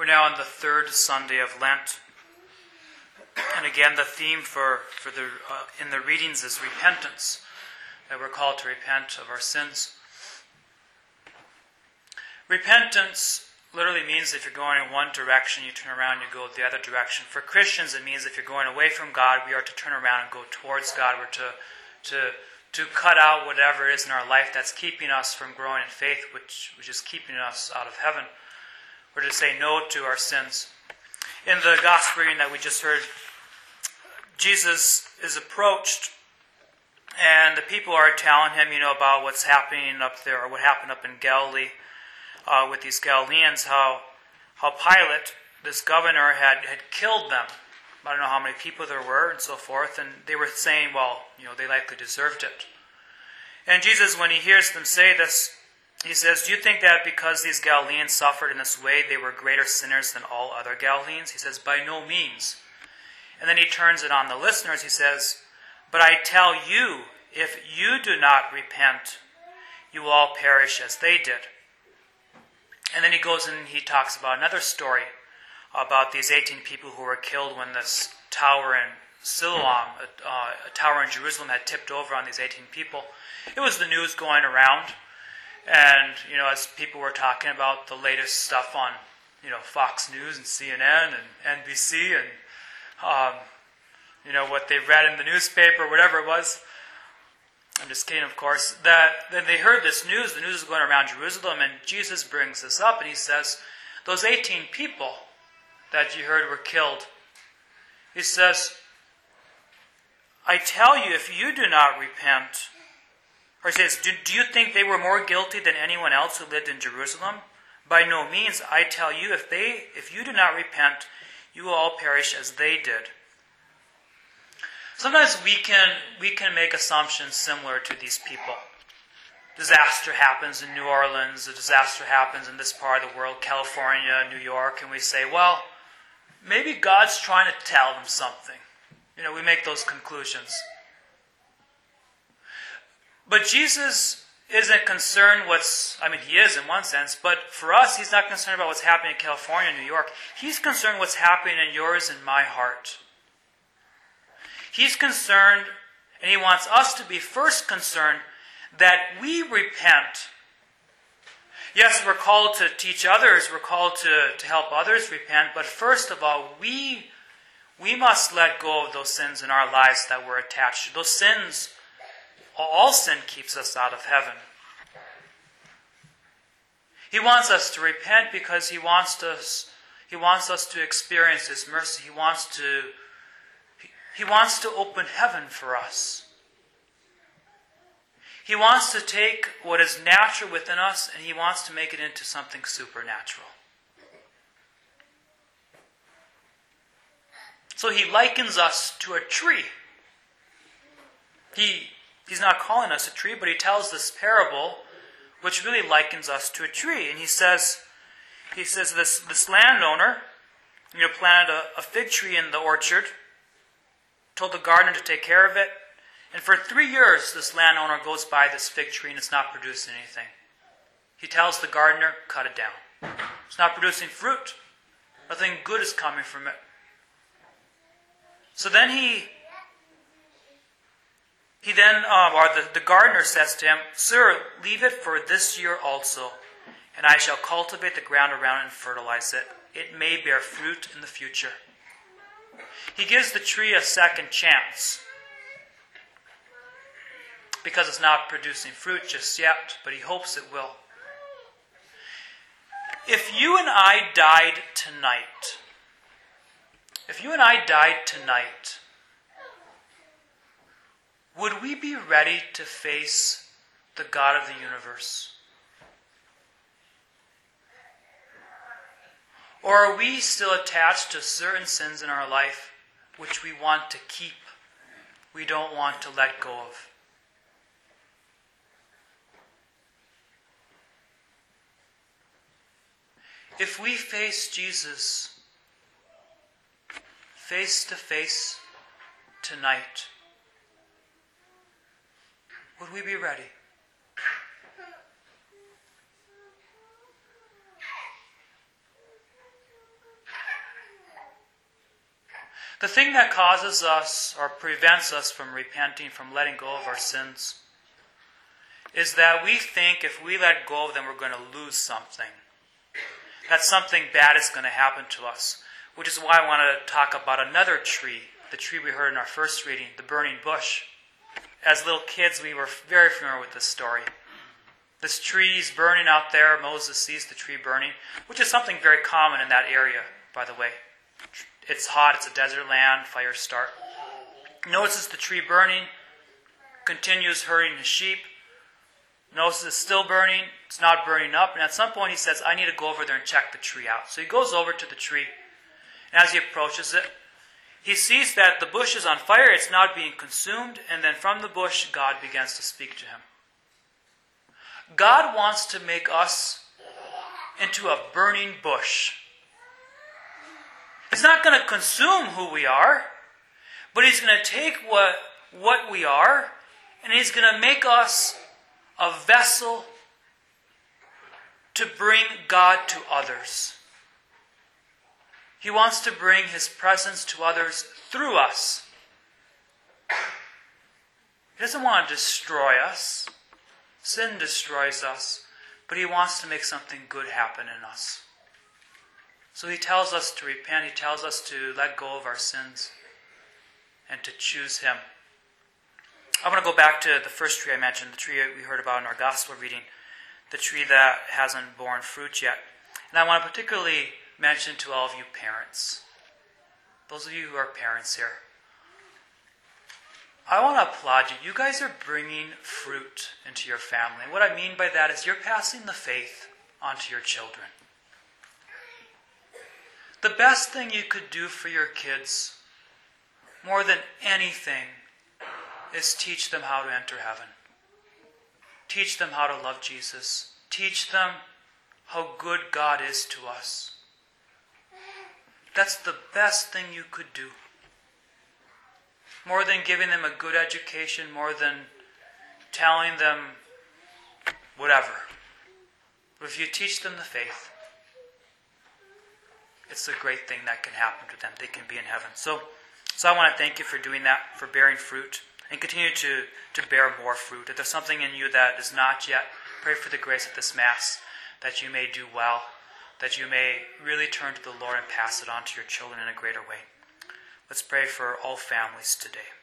We're now on the third Sunday of Lent. And again, the theme for, for the, uh, in the readings is repentance, that we're called to repent of our sins. Repentance literally means if you're going in one direction, you turn around and you go the other direction. For Christians, it means if you're going away from God, we are to turn around and go towards God. We're to, to, to cut out whatever is in our life that's keeping us from growing in faith, which, which is keeping us out of heaven. We're to say no to our sins. In the gospel reading that we just heard, Jesus is approached, and the people are telling him, you know, about what's happening up there, or what happened up in Galilee uh, with these Galileans, how, how Pilate, this governor, had, had killed them. I don't know how many people there were and so forth, and they were saying, well, you know, they likely deserved it. And Jesus, when he hears them say this, he says, Do you think that because these Galileans suffered in this way, they were greater sinners than all other Galileans? He says, By no means. And then he turns it on the listeners. He says, But I tell you, if you do not repent, you will all perish as they did. And then he goes and he talks about another story about these 18 people who were killed when this tower in Siloam, a, uh, a tower in Jerusalem, had tipped over on these 18 people. It was the news going around. And, you know, as people were talking about the latest stuff on, you know, Fox News and CNN and NBC and, um, you know, what they read in the newspaper, whatever it was, I'm just kidding, of course, that then they heard this news. The news is going around Jerusalem, and Jesus brings this up, and he says, Those 18 people that you heard were killed, he says, I tell you, if you do not repent, or he says, do, do you think they were more guilty than anyone else who lived in Jerusalem? By no means. I tell you, if they if you do not repent, you will all perish as they did. Sometimes we can we can make assumptions similar to these people. Disaster happens in New Orleans, a disaster happens in this part of the world, California, New York, and we say, well, maybe God's trying to tell them something. You know, we make those conclusions. But Jesus isn't concerned what's, I mean, he is in one sense, but for us, he's not concerned about what's happening in California, New York. He's concerned what's happening in yours and my heart. He's concerned, and he wants us to be first concerned that we repent. Yes, we're called to teach others, we're called to, to help others repent, but first of all, we, we must let go of those sins in our lives that we're attached to. Those sins, all sin keeps us out of heaven. He wants us to repent because he wants us, he wants us to experience his mercy. He wants to he wants to open heaven for us. He wants to take what is natural within us and he wants to make it into something supernatural. So he likens us to a tree. He, he's not calling us a tree, but he tells this parable which really likens us to a tree. And he says, he says this, this landowner, you know, planted a, a fig tree in the orchard told the gardener to take care of it. And for three years, this landowner goes by this fig tree and it's not producing anything. He tells the gardener, cut it down. It's not producing fruit. Nothing good is coming from it. So then he, he then, um, or the, the gardener says to him, Sir, leave it for this year also, and I shall cultivate the ground around and fertilize it. It may bear fruit in the future. He gives the tree a second chance because it's not producing fruit just yet, but he hopes it will. If you and I died tonight, if you and I died tonight, would we be ready to face the God of the universe? Or are we still attached to certain sins in our life which we want to keep, we don't want to let go of? If we face Jesus face to face tonight, would we be ready? The thing that causes us or prevents us from repenting, from letting go of our sins, is that we think if we let go of them, we're going to lose something. That something bad is going to happen to us. Which is why I want to talk about another tree, the tree we heard in our first reading, the burning bush. As little kids, we were very familiar with this story. This tree is burning out there. Moses sees the tree burning, which is something very common in that area, by the way. It's hot, it's a desert land, fires start. Notices the tree burning, continues herding his sheep. Notices it's still burning, it's not burning up, and at some point he says, I need to go over there and check the tree out. So he goes over to the tree, and as he approaches it, he sees that the bush is on fire, it's not being consumed, and then from the bush, God begins to speak to him. God wants to make us into a burning bush. He's not going to consume who we are, but He's going to take what, what we are and He's going to make us a vessel to bring God to others. He wants to bring His presence to others through us. He doesn't want to destroy us. Sin destroys us, but He wants to make something good happen in us. So He tells us to repent, He tells us to let go of our sins and to choose Him. I want to go back to the first tree I mentioned, the tree we heard about in our gospel reading, the tree that hasn't borne fruit yet. And I want to particularly mention to all of you parents, those of you who are parents here. I want to applaud you. You guys are bringing fruit into your family. And What I mean by that is you're passing the faith onto your children. The best thing you could do for your kids, more than anything, is teach them how to enter heaven. Teach them how to love Jesus. Teach them how good God is to us. That's the best thing you could do. More than giving them a good education, more than telling them whatever. But if you teach them the faith, it's a great thing that can happen to them. They can be in heaven. So, so I want to thank you for doing that, for bearing fruit, and continue to, to bear more fruit. If there's something in you that is not yet, pray for the grace of this Mass that you may do well, that you may really turn to the Lord and pass it on to your children in a greater way. Let's pray for all families today.